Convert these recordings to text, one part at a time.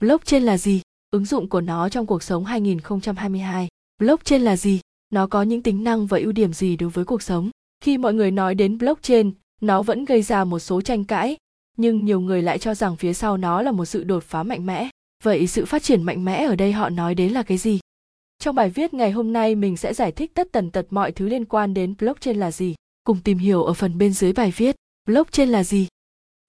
Blockchain là gì? Ứng dụng của nó trong cuộc sống 2022. Blockchain là gì? Nó có những tính năng và ưu điểm gì đối với cuộc sống? Khi mọi người nói đến blockchain, nó vẫn gây ra một số tranh cãi, nhưng nhiều người lại cho rằng phía sau nó là một sự đột phá mạnh mẽ. Vậy sự phát triển mạnh mẽ ở đây họ nói đến là cái gì? Trong bài viết ngày hôm nay mình sẽ giải thích tất tần tật mọi thứ liên quan đến blockchain là gì. Cùng tìm hiểu ở phần bên dưới bài viết. Blockchain là gì?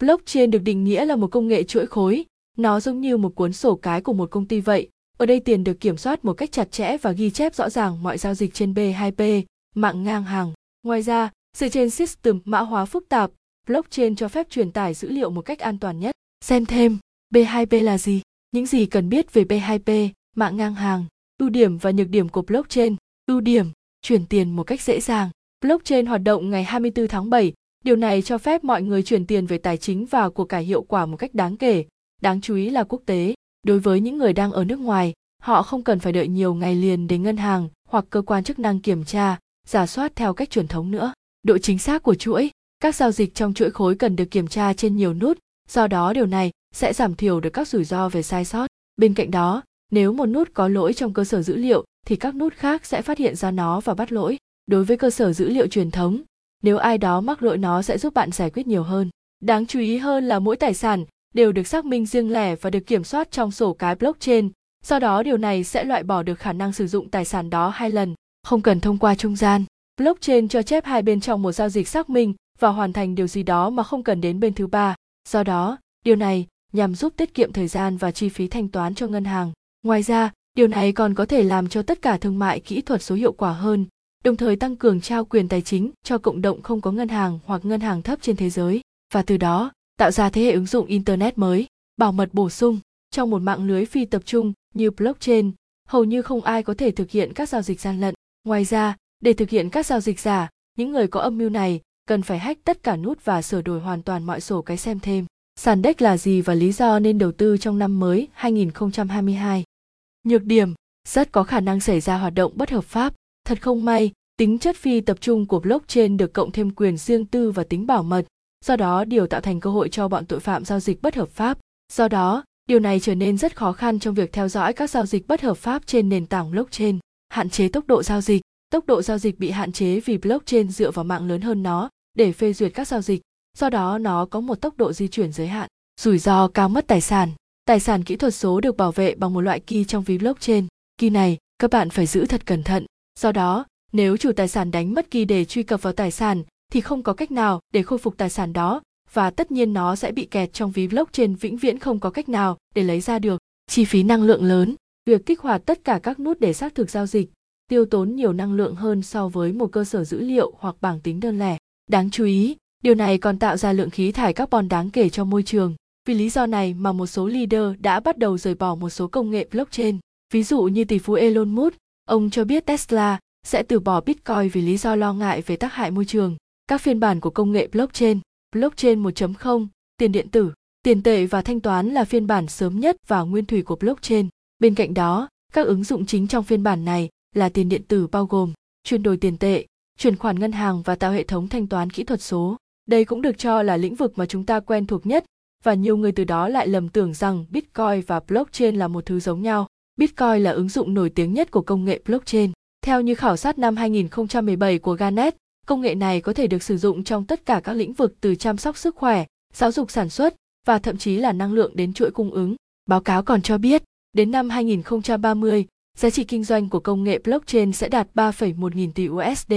Blockchain được định nghĩa là một công nghệ chuỗi khối, nó giống như một cuốn sổ cái của một công ty vậy. Ở đây tiền được kiểm soát một cách chặt chẽ và ghi chép rõ ràng mọi giao dịch trên B2P, mạng ngang hàng. Ngoài ra, dựa trên system mã hóa phức tạp, blockchain cho phép truyền tải dữ liệu một cách an toàn nhất. Xem thêm, B2P là gì? Những gì cần biết về B2P, mạng ngang hàng, ưu điểm và nhược điểm của blockchain. Ưu điểm, chuyển tiền một cách dễ dàng. Blockchain hoạt động ngày 24 tháng 7, điều này cho phép mọi người chuyển tiền về tài chính và của cải hiệu quả một cách đáng kể. Đáng chú ý là quốc tế, đối với những người đang ở nước ngoài, họ không cần phải đợi nhiều ngày liền đến ngân hàng hoặc cơ quan chức năng kiểm tra, giả soát theo cách truyền thống nữa. Độ chính xác của chuỗi, các giao dịch trong chuỗi khối cần được kiểm tra trên nhiều nút, do đó điều này sẽ giảm thiểu được các rủi ro về sai sót. Bên cạnh đó, nếu một nút có lỗi trong cơ sở dữ liệu thì các nút khác sẽ phát hiện ra nó và bắt lỗi. Đối với cơ sở dữ liệu truyền thống, nếu ai đó mắc lỗi nó sẽ giúp bạn giải quyết nhiều hơn. Đáng chú ý hơn là mỗi tài sản đều được xác minh riêng lẻ và được kiểm soát trong sổ cái blockchain, do đó điều này sẽ loại bỏ được khả năng sử dụng tài sản đó hai lần, không cần thông qua trung gian. Blockchain cho phép hai bên trong một giao dịch xác minh và hoàn thành điều gì đó mà không cần đến bên thứ ba. Do đó, điều này nhằm giúp tiết kiệm thời gian và chi phí thanh toán cho ngân hàng. Ngoài ra, điều này còn có thể làm cho tất cả thương mại kỹ thuật số hiệu quả hơn, đồng thời tăng cường trao quyền tài chính cho cộng đồng không có ngân hàng hoặc ngân hàng thấp trên thế giới và từ đó tạo ra thế hệ ứng dụng internet mới bảo mật bổ sung trong một mạng lưới phi tập trung như blockchain hầu như không ai có thể thực hiện các giao dịch gian lận ngoài ra để thực hiện các giao dịch giả những người có âm mưu này cần phải hack tất cả nút và sửa đổi hoàn toàn mọi sổ cái xem thêm sàn DEX là gì và lý do nên đầu tư trong năm mới 2022. Nhược điểm, rất có khả năng xảy ra hoạt động bất hợp pháp. Thật không may, tính chất phi tập trung của blockchain được cộng thêm quyền riêng tư và tính bảo mật, do đó điều tạo thành cơ hội cho bọn tội phạm giao dịch bất hợp pháp. Do đó, điều này trở nên rất khó khăn trong việc theo dõi các giao dịch bất hợp pháp trên nền tảng blockchain. Hạn chế tốc độ giao dịch. Tốc độ giao dịch bị hạn chế vì blockchain dựa vào mạng lớn hơn nó để phê duyệt các giao dịch, do đó nó có một tốc độ di chuyển giới hạn. Rủi ro cao mất tài sản. Tài sản kỹ thuật số được bảo vệ bằng một loại key trong ví blockchain. Key này, các bạn phải giữ thật cẩn thận. Do đó, nếu chủ tài sản đánh mất key để truy cập vào tài sản, thì không có cách nào để khôi phục tài sản đó và tất nhiên nó sẽ bị kẹt trong ví blockchain vĩnh viễn không có cách nào để lấy ra được. Chi phí năng lượng lớn, việc kích hoạt tất cả các nút để xác thực giao dịch tiêu tốn nhiều năng lượng hơn so với một cơ sở dữ liệu hoặc bảng tính đơn lẻ. Đáng chú ý, điều này còn tạo ra lượng khí thải carbon đáng kể cho môi trường. Vì lý do này mà một số leader đã bắt đầu rời bỏ một số công nghệ blockchain. Ví dụ như tỷ phú Elon Musk, ông cho biết Tesla sẽ từ bỏ Bitcoin vì lý do lo ngại về tác hại môi trường các phiên bản của công nghệ blockchain, blockchain 1.0, tiền điện tử, tiền tệ và thanh toán là phiên bản sớm nhất và nguyên thủy của blockchain. Bên cạnh đó, các ứng dụng chính trong phiên bản này là tiền điện tử bao gồm chuyển đổi tiền tệ, chuyển khoản ngân hàng và tạo hệ thống thanh toán kỹ thuật số. Đây cũng được cho là lĩnh vực mà chúng ta quen thuộc nhất và nhiều người từ đó lại lầm tưởng rằng Bitcoin và blockchain là một thứ giống nhau. Bitcoin là ứng dụng nổi tiếng nhất của công nghệ blockchain. Theo như khảo sát năm 2017 của Garnet, Công nghệ này có thể được sử dụng trong tất cả các lĩnh vực từ chăm sóc sức khỏe, giáo dục sản xuất và thậm chí là năng lượng đến chuỗi cung ứng. Báo cáo còn cho biết, đến năm 2030, giá trị kinh doanh của công nghệ blockchain sẽ đạt 3,1 nghìn tỷ USD.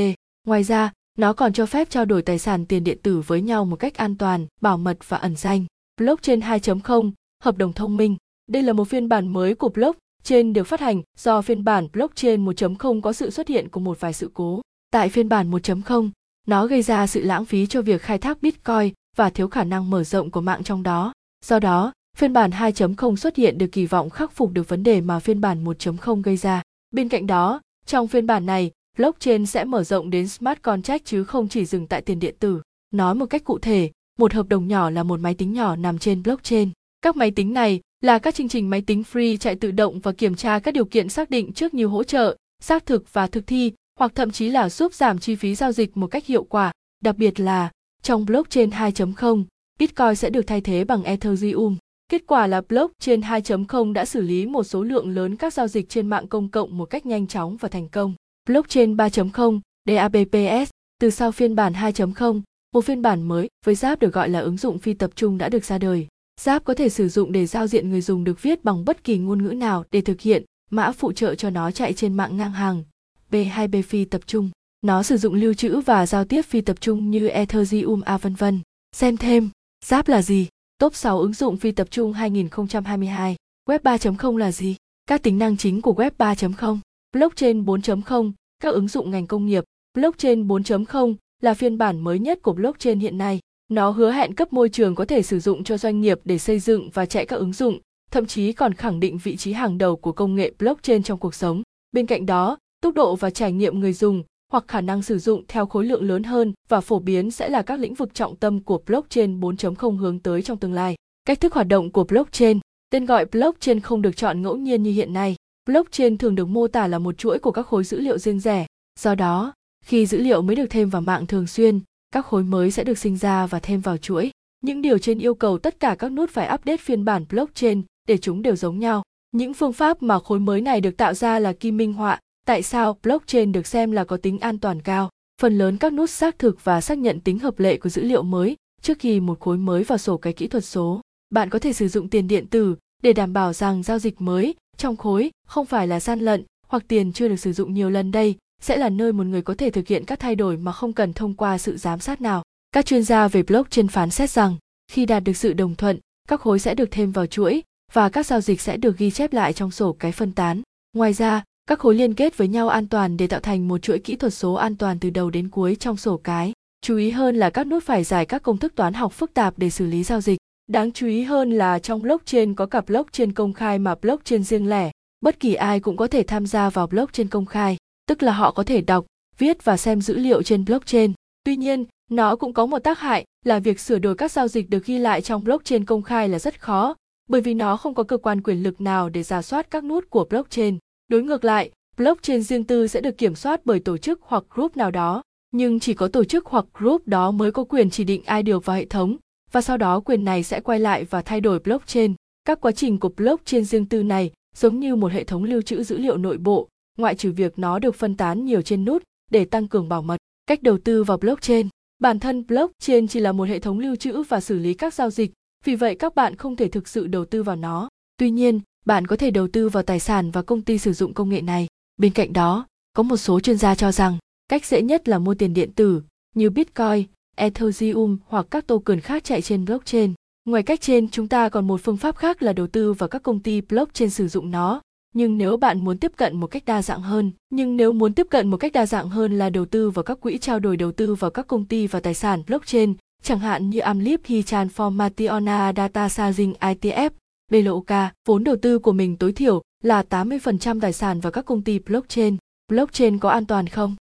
Ngoài ra, nó còn cho phép trao đổi tài sản tiền điện tử với nhau một cách an toàn, bảo mật và ẩn danh. Blockchain 2.0, hợp đồng thông minh. Đây là một phiên bản mới của blockchain được phát hành do phiên bản blockchain 1.0 có sự xuất hiện của một vài sự cố. Tại phiên bản 1.0, nó gây ra sự lãng phí cho việc khai thác Bitcoin và thiếu khả năng mở rộng của mạng trong đó. Do đó, phiên bản 2.0 xuất hiện được kỳ vọng khắc phục được vấn đề mà phiên bản 1.0 gây ra. Bên cạnh đó, trong phiên bản này, blockchain sẽ mở rộng đến smart contract chứ không chỉ dừng tại tiền điện tử. Nói một cách cụ thể, một hợp đồng nhỏ là một máy tính nhỏ nằm trên blockchain. Các máy tính này là các chương trình máy tính free chạy tự động và kiểm tra các điều kiện xác định trước như hỗ trợ, xác thực và thực thi hoặc thậm chí là giúp giảm chi phí giao dịch một cách hiệu quả. Đặc biệt là, trong blockchain 2.0, Bitcoin sẽ được thay thế bằng Ethereum. Kết quả là blockchain 2.0 đã xử lý một số lượng lớn các giao dịch trên mạng công cộng một cách nhanh chóng và thành công. Blockchain 3.0, DApps, từ sau phiên bản 2.0, một phiên bản mới với giáp được gọi là ứng dụng phi tập trung đã được ra đời. Giáp có thể sử dụng để giao diện người dùng được viết bằng bất kỳ ngôn ngữ nào để thực hiện mã phụ trợ cho nó chạy trên mạng ngang hàng. B2B phi tập trung. Nó sử dụng lưu trữ và giao tiếp phi tập trung như Ethereum A vân vân. Xem thêm, Zap là gì? Top 6 ứng dụng phi tập trung 2022. Web 3.0 là gì? Các tính năng chính của Web 3.0. Blockchain 4.0, các ứng dụng ngành công nghiệp. Blockchain 4.0 là phiên bản mới nhất của blockchain hiện nay. Nó hứa hẹn cấp môi trường có thể sử dụng cho doanh nghiệp để xây dựng và chạy các ứng dụng, thậm chí còn khẳng định vị trí hàng đầu của công nghệ blockchain trong cuộc sống. Bên cạnh đó, tốc độ và trải nghiệm người dùng hoặc khả năng sử dụng theo khối lượng lớn hơn và phổ biến sẽ là các lĩnh vực trọng tâm của blockchain 4.0 hướng tới trong tương lai. Cách thức hoạt động của blockchain, tên gọi blockchain không được chọn ngẫu nhiên như hiện nay. Blockchain thường được mô tả là một chuỗi của các khối dữ liệu riêng rẻ. Do đó, khi dữ liệu mới được thêm vào mạng thường xuyên, các khối mới sẽ được sinh ra và thêm vào chuỗi. Những điều trên yêu cầu tất cả các nút phải update phiên bản blockchain để chúng đều giống nhau. Những phương pháp mà khối mới này được tạo ra là kim minh họa, tại sao blockchain được xem là có tính an toàn cao. Phần lớn các nút xác thực và xác nhận tính hợp lệ của dữ liệu mới trước khi một khối mới vào sổ cái kỹ thuật số. Bạn có thể sử dụng tiền điện tử để đảm bảo rằng giao dịch mới trong khối không phải là gian lận hoặc tiền chưa được sử dụng nhiều lần đây sẽ là nơi một người có thể thực hiện các thay đổi mà không cần thông qua sự giám sát nào. Các chuyên gia về blockchain phán xét rằng khi đạt được sự đồng thuận, các khối sẽ được thêm vào chuỗi và các giao dịch sẽ được ghi chép lại trong sổ cái phân tán. Ngoài ra, các khối liên kết với nhau an toàn để tạo thành một chuỗi kỹ thuật số an toàn từ đầu đến cuối trong sổ cái. Chú ý hơn là các nút phải giải các công thức toán học phức tạp để xử lý giao dịch. Đáng chú ý hơn là trong blockchain có cả blockchain công khai mà blockchain riêng lẻ. Bất kỳ ai cũng có thể tham gia vào blockchain công khai, tức là họ có thể đọc, viết và xem dữ liệu trên blockchain. Tuy nhiên, nó cũng có một tác hại là việc sửa đổi các giao dịch được ghi lại trong blockchain công khai là rất khó, bởi vì nó không có cơ quan quyền lực nào để giả soát các nút của blockchain. Đối ngược lại, blockchain riêng tư sẽ được kiểm soát bởi tổ chức hoặc group nào đó, nhưng chỉ có tổ chức hoặc group đó mới có quyền chỉ định ai được vào hệ thống và sau đó quyền này sẽ quay lại và thay đổi blockchain. Các quá trình của blockchain riêng tư này giống như một hệ thống lưu trữ dữ liệu nội bộ, ngoại trừ việc nó được phân tán nhiều trên nút để tăng cường bảo mật. Cách đầu tư vào blockchain Bản thân blockchain chỉ là một hệ thống lưu trữ và xử lý các giao dịch, vì vậy các bạn không thể thực sự đầu tư vào nó. Tuy nhiên, bạn có thể đầu tư vào tài sản và công ty sử dụng công nghệ này. Bên cạnh đó, có một số chuyên gia cho rằng cách dễ nhất là mua tiền điện tử như Bitcoin, Ethereum hoặc các token khác chạy trên blockchain. Ngoài cách trên, chúng ta còn một phương pháp khác là đầu tư vào các công ty blockchain sử dụng nó. Nhưng nếu bạn muốn tiếp cận một cách đa dạng hơn, nhưng nếu muốn tiếp cận một cách đa dạng hơn là đầu tư vào các quỹ trao đổi đầu tư vào các công ty và tài sản blockchain, chẳng hạn như Amlip Hichan Formationa Data Saving ITF, BLOK, vốn đầu tư của mình tối thiểu là 80% tài sản vào các công ty blockchain. Blockchain có an toàn không?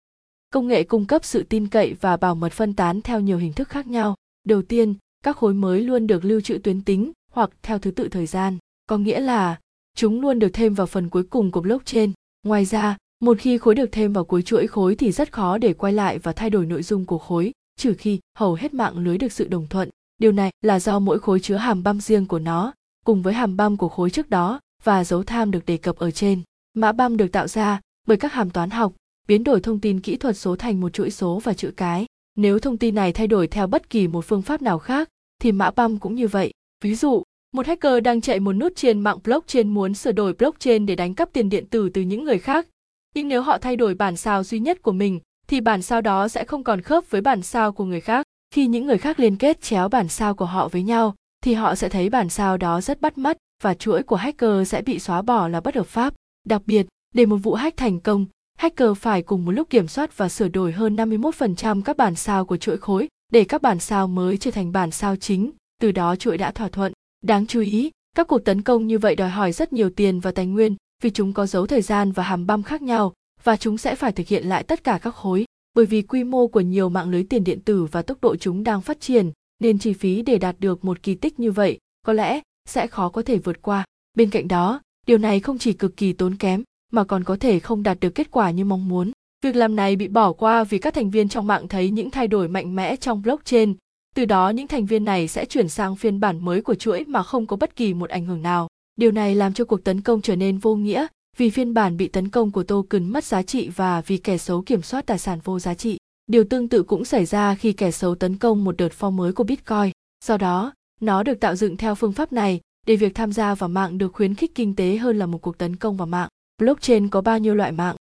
Công nghệ cung cấp sự tin cậy và bảo mật phân tán theo nhiều hình thức khác nhau. Đầu tiên, các khối mới luôn được lưu trữ tuyến tính hoặc theo thứ tự thời gian, có nghĩa là chúng luôn được thêm vào phần cuối cùng của blockchain. Ngoài ra, một khi khối được thêm vào cuối chuỗi khối thì rất khó để quay lại và thay đổi nội dung của khối, trừ khi hầu hết mạng lưới được sự đồng thuận. Điều này là do mỗi khối chứa hàm băm riêng của nó, cùng với hàm băm của khối trước đó và dấu tham được đề cập ở trên. Mã băm được tạo ra bởi các hàm toán học, biến đổi thông tin kỹ thuật số thành một chuỗi số và chữ cái. Nếu thông tin này thay đổi theo bất kỳ một phương pháp nào khác, thì mã băm cũng như vậy. Ví dụ, một hacker đang chạy một nút trên mạng blockchain muốn sửa đổi blockchain để đánh cắp tiền điện tử từ những người khác. Nhưng nếu họ thay đổi bản sao duy nhất của mình, thì bản sao đó sẽ không còn khớp với bản sao của người khác. Khi những người khác liên kết chéo bản sao của họ với nhau, thì họ sẽ thấy bản sao đó rất bắt mắt và chuỗi của hacker sẽ bị xóa bỏ là bất hợp pháp. Đặc biệt, để một vụ hack thành công, hacker phải cùng một lúc kiểm soát và sửa đổi hơn 51% các bản sao của chuỗi khối để các bản sao mới trở thành bản sao chính, từ đó chuỗi đã thỏa thuận. Đáng chú ý, các cuộc tấn công như vậy đòi hỏi rất nhiều tiền và tài nguyên vì chúng có dấu thời gian và hàm băm khác nhau và chúng sẽ phải thực hiện lại tất cả các khối. Bởi vì quy mô của nhiều mạng lưới tiền điện tử và tốc độ chúng đang phát triển, nên chi phí để đạt được một kỳ tích như vậy có lẽ sẽ khó có thể vượt qua. Bên cạnh đó, điều này không chỉ cực kỳ tốn kém mà còn có thể không đạt được kết quả như mong muốn. Việc làm này bị bỏ qua vì các thành viên trong mạng thấy những thay đổi mạnh mẽ trong blockchain từ đó những thành viên này sẽ chuyển sang phiên bản mới của chuỗi mà không có bất kỳ một ảnh hưởng nào. Điều này làm cho cuộc tấn công trở nên vô nghĩa vì phiên bản bị tấn công của token mất giá trị và vì kẻ xấu kiểm soát tài sản vô giá trị. Điều tương tự cũng xảy ra khi kẻ xấu tấn công một đợt form mới của Bitcoin. Do đó, nó được tạo dựng theo phương pháp này để việc tham gia vào mạng được khuyến khích kinh tế hơn là một cuộc tấn công vào mạng. Blockchain có bao nhiêu loại mạng?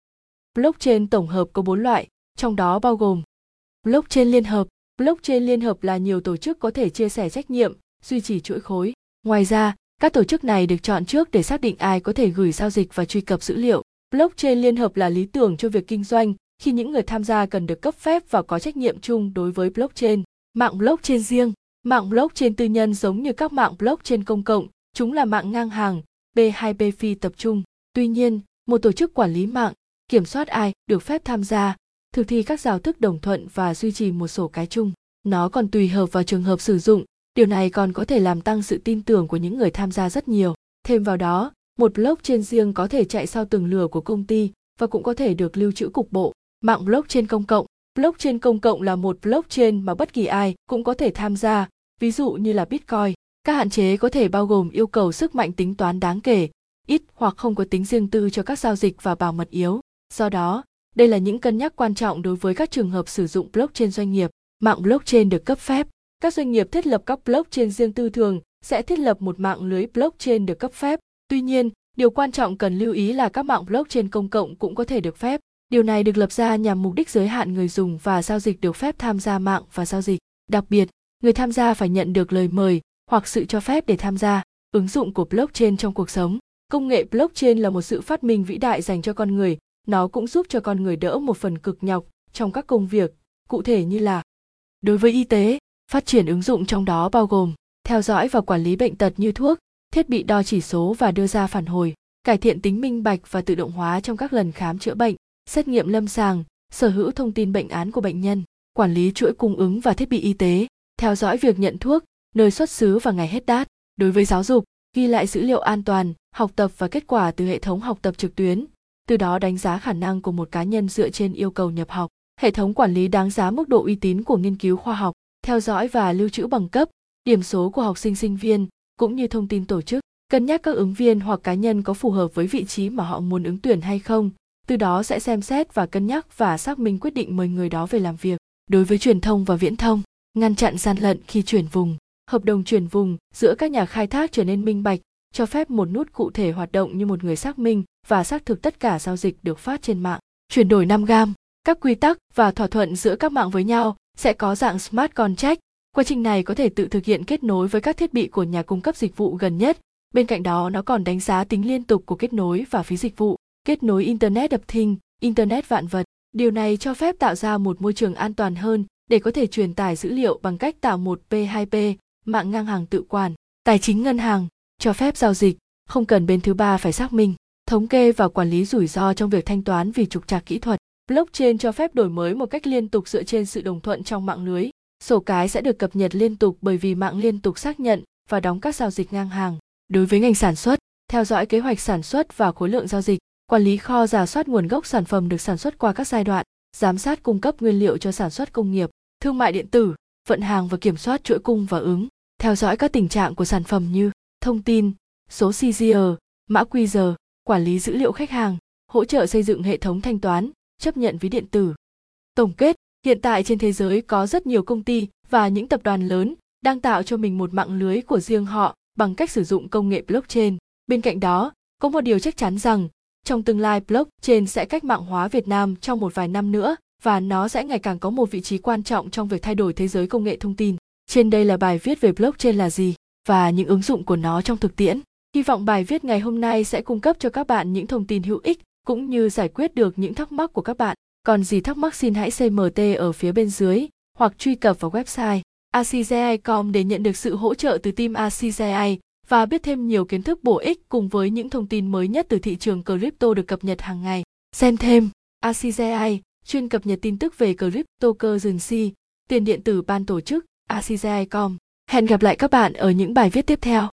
Blockchain tổng hợp có 4 loại, trong đó bao gồm Blockchain liên hợp. Blockchain liên hợp là nhiều tổ chức có thể chia sẻ trách nhiệm, duy trì chuỗi khối. Ngoài ra, các tổ chức này được chọn trước để xác định ai có thể gửi giao dịch và truy cập dữ liệu. Blockchain liên hợp là lý tưởng cho việc kinh doanh khi những người tham gia cần được cấp phép và có trách nhiệm chung đối với blockchain. Mạng blockchain riêng Mạng blockchain tư nhân giống như các mạng blockchain công cộng, chúng là mạng ngang hàng, B2B phi tập trung. Tuy nhiên, một tổ chức quản lý mạng, kiểm soát ai được phép tham gia, thực thi các giao thức đồng thuận và duy trì một sổ cái chung. Nó còn tùy hợp vào trường hợp sử dụng, điều này còn có thể làm tăng sự tin tưởng của những người tham gia rất nhiều. Thêm vào đó, một blockchain riêng có thể chạy sau từng lửa của công ty và cũng có thể được lưu trữ cục bộ. Mạng blockchain công cộng Blockchain công cộng là một blockchain mà bất kỳ ai cũng có thể tham gia, ví dụ như là Bitcoin. Các hạn chế có thể bao gồm yêu cầu sức mạnh tính toán đáng kể, ít hoặc không có tính riêng tư cho các giao dịch và bảo mật yếu. Do đó, đây là những cân nhắc quan trọng đối với các trường hợp sử dụng blockchain doanh nghiệp. Mạng blockchain được cấp phép. Các doanh nghiệp thiết lập các blockchain riêng tư thường sẽ thiết lập một mạng lưới blockchain được cấp phép. Tuy nhiên, điều quan trọng cần lưu ý là các mạng blockchain công cộng cũng có thể được phép. Điều này được lập ra nhằm mục đích giới hạn người dùng và giao dịch được phép tham gia mạng và giao dịch. Đặc biệt, người tham gia phải nhận được lời mời hoặc sự cho phép để tham gia. Ứng dụng của blockchain trong cuộc sống. Công nghệ blockchain là một sự phát minh vĩ đại dành cho con người, nó cũng giúp cho con người đỡ một phần cực nhọc trong các công việc, cụ thể như là Đối với y tế, phát triển ứng dụng trong đó bao gồm theo dõi và quản lý bệnh tật như thuốc, thiết bị đo chỉ số và đưa ra phản hồi, cải thiện tính minh bạch và tự động hóa trong các lần khám chữa bệnh, xét nghiệm lâm sàng, sở hữu thông tin bệnh án của bệnh nhân, quản lý chuỗi cung ứng và thiết bị y tế, theo dõi việc nhận thuốc, nơi xuất xứ và ngày hết đát. Đối với giáo dục, ghi lại dữ liệu an toàn, học tập và kết quả từ hệ thống học tập trực tuyến, từ đó đánh giá khả năng của một cá nhân dựa trên yêu cầu nhập học. Hệ thống quản lý đáng giá mức độ uy tín của nghiên cứu khoa học, theo dõi và lưu trữ bằng cấp, điểm số của học sinh sinh viên, cũng như thông tin tổ chức. Cân nhắc các ứng viên hoặc cá nhân có phù hợp với vị trí mà họ muốn ứng tuyển hay không, từ đó sẽ xem xét và cân nhắc và xác minh quyết định mời người đó về làm việc. Đối với truyền thông và viễn thông, ngăn chặn gian lận khi chuyển vùng, hợp đồng chuyển vùng giữa các nhà khai thác trở nên minh bạch, cho phép một nút cụ thể hoạt động như một người xác minh và xác thực tất cả giao dịch được phát trên mạng. Chuyển đổi 5 gam, các quy tắc và thỏa thuận giữa các mạng với nhau sẽ có dạng smart contract. Quá trình này có thể tự thực hiện kết nối với các thiết bị của nhà cung cấp dịch vụ gần nhất. Bên cạnh đó nó còn đánh giá tính liên tục của kết nối và phí dịch vụ kết nối Internet đập thình Internet vạn vật. Điều này cho phép tạo ra một môi trường an toàn hơn để có thể truyền tải dữ liệu bằng cách tạo một P2P, mạng ngang hàng tự quản, tài chính ngân hàng, cho phép giao dịch, không cần bên thứ ba phải xác minh, thống kê và quản lý rủi ro trong việc thanh toán vì trục trặc kỹ thuật. Blockchain cho phép đổi mới một cách liên tục dựa trên sự đồng thuận trong mạng lưới. Sổ cái sẽ được cập nhật liên tục bởi vì mạng liên tục xác nhận và đóng các giao dịch ngang hàng. Đối với ngành sản xuất, theo dõi kế hoạch sản xuất và khối lượng giao dịch, quản lý kho giả soát nguồn gốc sản phẩm được sản xuất qua các giai đoạn, giám sát cung cấp nguyên liệu cho sản xuất công nghiệp, thương mại điện tử, vận hàng và kiểm soát chuỗi cung và ứng, theo dõi các tình trạng của sản phẩm như thông tin, số CGR, mã QR, quản lý dữ liệu khách hàng, hỗ trợ xây dựng hệ thống thanh toán, chấp nhận ví điện tử. Tổng kết, hiện tại trên thế giới có rất nhiều công ty và những tập đoàn lớn đang tạo cho mình một mạng lưới của riêng họ bằng cách sử dụng công nghệ blockchain. Bên cạnh đó, có một điều chắc chắn rằng trong tương lai blockchain sẽ cách mạng hóa Việt Nam trong một vài năm nữa và nó sẽ ngày càng có một vị trí quan trọng trong việc thay đổi thế giới công nghệ thông tin. Trên đây là bài viết về blockchain là gì và những ứng dụng của nó trong thực tiễn. Hy vọng bài viết ngày hôm nay sẽ cung cấp cho các bạn những thông tin hữu ích cũng như giải quyết được những thắc mắc của các bạn. Còn gì thắc mắc xin hãy CMT ở phía bên dưới hoặc truy cập vào website acgi.com để nhận được sự hỗ trợ từ team ACGI và biết thêm nhiều kiến thức bổ ích cùng với những thông tin mới nhất từ thị trường crypto được cập nhật hàng ngày. Xem thêm ACGI chuyên cập nhật tin tức về cryptocurrency, tiền điện tử ban tổ chức ACGI.com. Hẹn gặp lại các bạn ở những bài viết tiếp theo.